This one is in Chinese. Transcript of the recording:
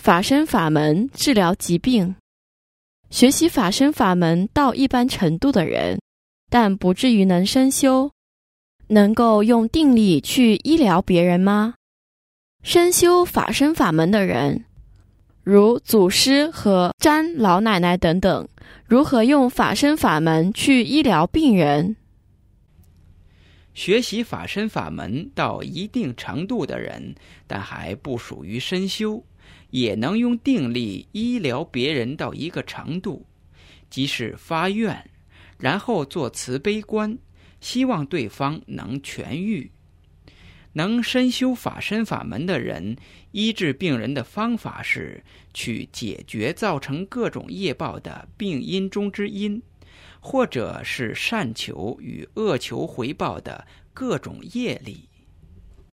法身法门治疗疾病。学习法身法门到一般程度的人，但不至于能深修，能够用定力去医疗别人吗？深修法身法门的人，如祖师和詹老奶奶等等，如何用法身法门去医疗病人？学习法身法门到一定程度的人，但还不属于深修，也能用定力医疗别人到一个程度，即是发愿，然后做慈悲观，希望对方能痊愈。能深修法身法门的人，医治病人的方法是去解决造成各种业报的病因中之因。或者是善求与恶求回报的各种业力。